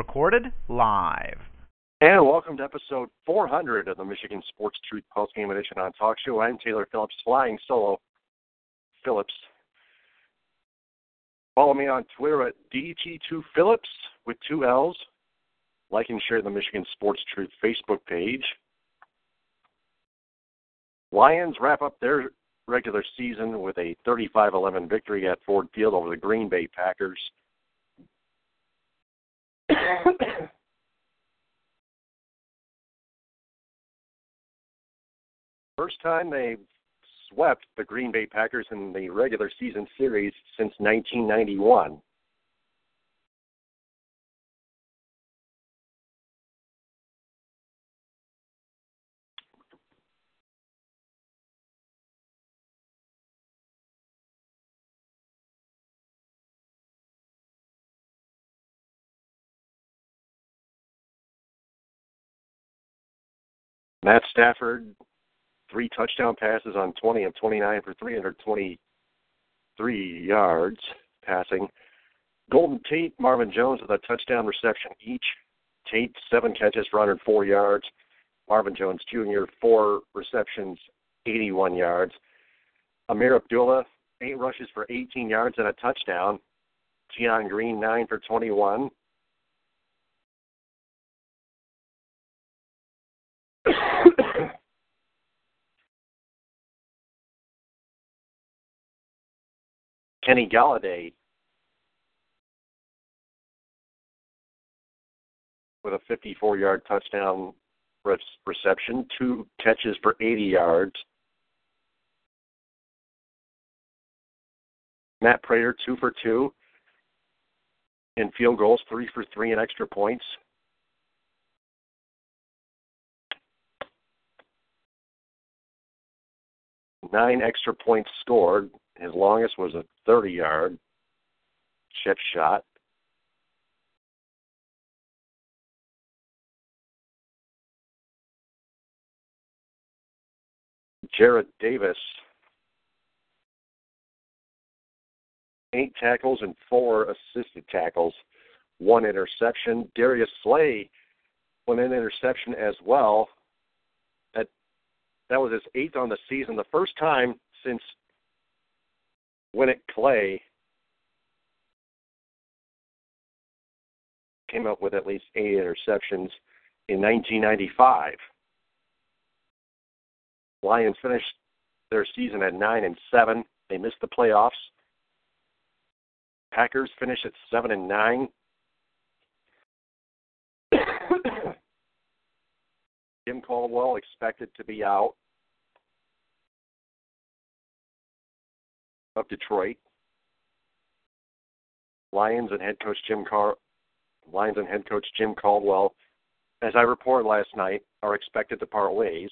Recorded live. And welcome to episode 400 of the Michigan Sports Truth Postgame Edition on TalkShoe. I'm Taylor Phillips, flying solo Phillips. Follow me on Twitter at DT2Phillips with two L's. Like and share the Michigan Sports Truth Facebook page. Lions wrap up their regular season with a 35 11 victory at Ford Field over the Green Bay Packers. First time they've swept the Green Bay Packers in the regular season series since 1991. Matt Stafford, three touchdown passes on 20 of 29 for 323 yards passing. Golden Tate, Marvin Jones with a touchdown reception each. Tate, seven catches for 104 yards. Marvin Jones Jr., four receptions, 81 yards. Ameer Abdullah, eight rushes for 18 yards and a touchdown. Tion Green, nine for 21. Kenny Golladay with a 54 yard touchdown reception, two catches for 80 yards. Matt Prater, two for two in field goals, three for three in extra points. Nine extra points scored. His longest was a 30 yard chip shot. Jarrad Davis, eight tackles and four assisted tackles, one interception. Darius Slay went an interception as well. That that was his eighth on the season, the first time since Winnett Clay came up with at least eight interceptions in 1995. Lions finished their season at nine and seven. They missed the playoffs. Packers finished at seven and nine. Jim Caldwell expected to be out of Detroit. Lions and head coach Jim Car Lions and head coach Jim Caldwell, as I reported last night, are expected to part ways.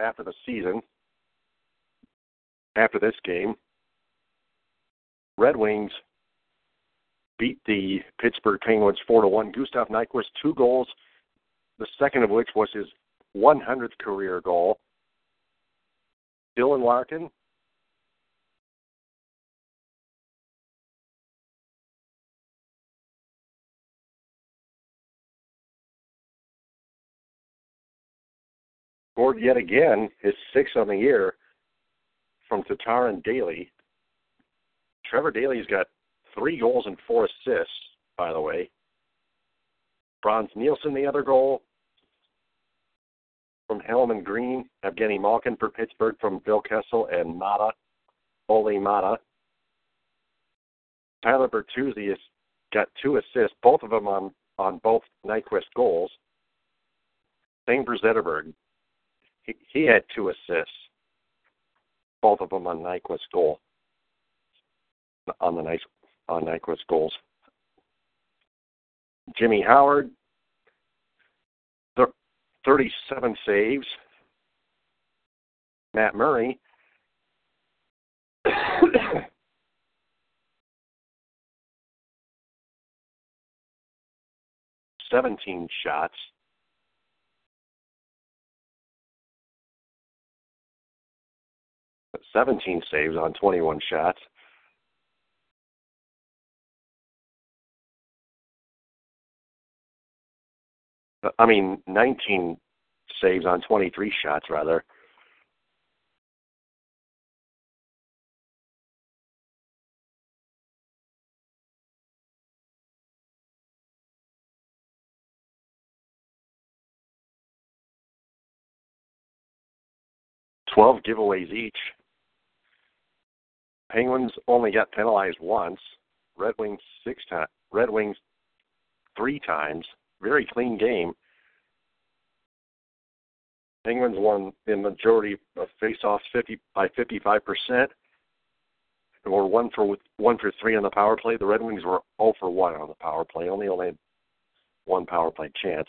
After the season, after this game, Red Wings beat the Pittsburgh Penguins four to one. Gustav Nyquist two goals, the second of which was his 100th career goal. Dylan Larkin scored yet again his sixth on the year from Tatar and Daley. Trevor Daley's got three goals and four assists, by the way. Frans Nielsen, the other goal from Hellman Green, Evgeny Malkin for Pittsburgh from Phil Kessel and Maatta, Olli Maatta. Tyler Bertuzzi has got two assists, both of them on, on both Nyquist goals. Same for Zetterberg. He, he had two assists, both of them on Nyquist's goal. On the nice on Nyquist's goals. Jimmy Howard, 37 saves. Matt Murray, Seventeen shots. Seventeen saves on twenty-one shots. I mean, 19 saves on 23 shots, rather. Twelve giveaways each. Penguins only got penalized once. Red Wings six times. Red Wings three times very clean game. Penguins won the majority of faceoffs 50 by 55 percent, or one for one for three on the power play. The Red Wings were 0 for one on the power play. Only only had one power play chance.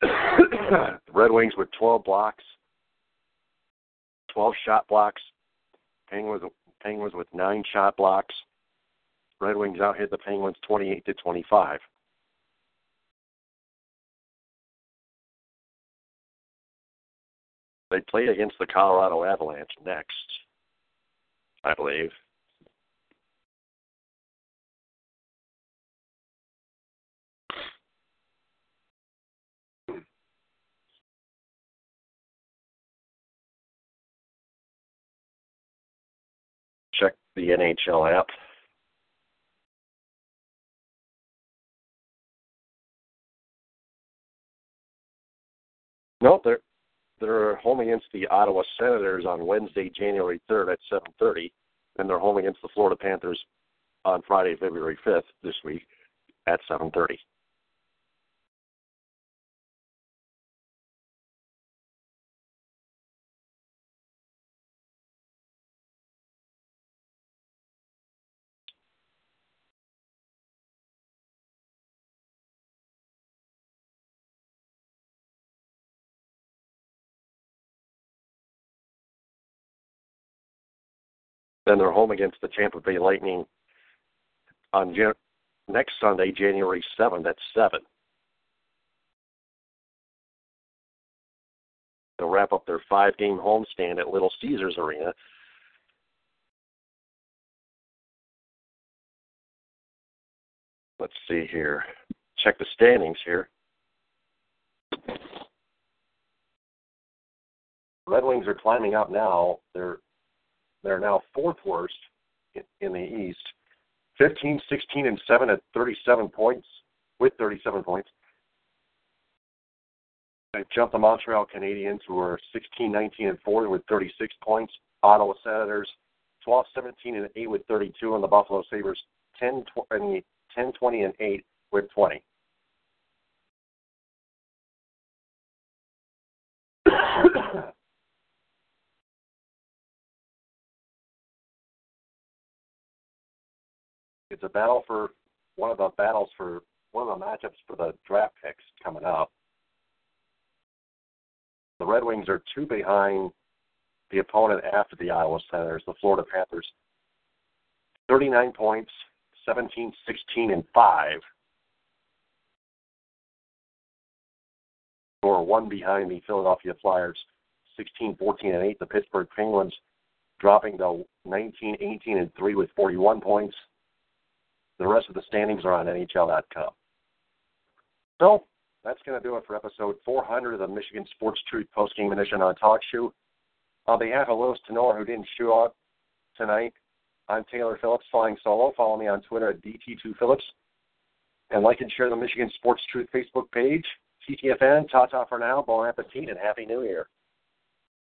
the Red Wings with 12 blocks, 12 shot blocks. Penguins Penguins with nine shot blocks. Red Wings out hit the Penguins 28 to 25. They play against the Colorado Avalanche next, I believe. Check the NHL app. No, they're they're home against the Ottawa Senators on Wednesday, January 3rd at 7:30, and they're home against the Florida Panthers on Friday, February 5th this week at 7:30. Then they're home against the Tampa Bay Lightning on Jan- next Sunday, January 7th at 7. They'll wrap up their five game homestand at Little Caesars Arena. Let's see here. Check the standings here. Red Wings are climbing up now. They're they're now fourth worst in, the East. 15, 16, and 7 at 37 points, with 37 points. They jumped the Montreal Canadiens, who are 16, 19, and 4 with 36 points. Ottawa Senators, 12, 17, and 8 with 32, and the Buffalo Sabres, 10, 20, 10, 20, and 8 with 20. It's a battle for one of the battles for one of the matchups for the draft picks coming up. The Red Wings are two behind the opponent after the Iowa Senators, the Florida Panthers. 39 points, 17, 16, and 5. Or one behind the Philadelphia Flyers, 16, 14, and 8. The Pittsburgh Penguins dropping to 19, 18, and 3 with 41 points. The rest of the standings are on NHL.com. So that's going to do it for episode 400 of the Michigan Sports Truth Postgame Edition on Talk Shoe. On behalf of Louis Tenor, who didn't show up tonight, I'm Taylor Phillips, flying solo. Follow me on Twitter at DT2Phillips. And like and share the Michigan Sports Truth Facebook page. TTFN, ta-ta for now, bon appetit, and Happy New Year.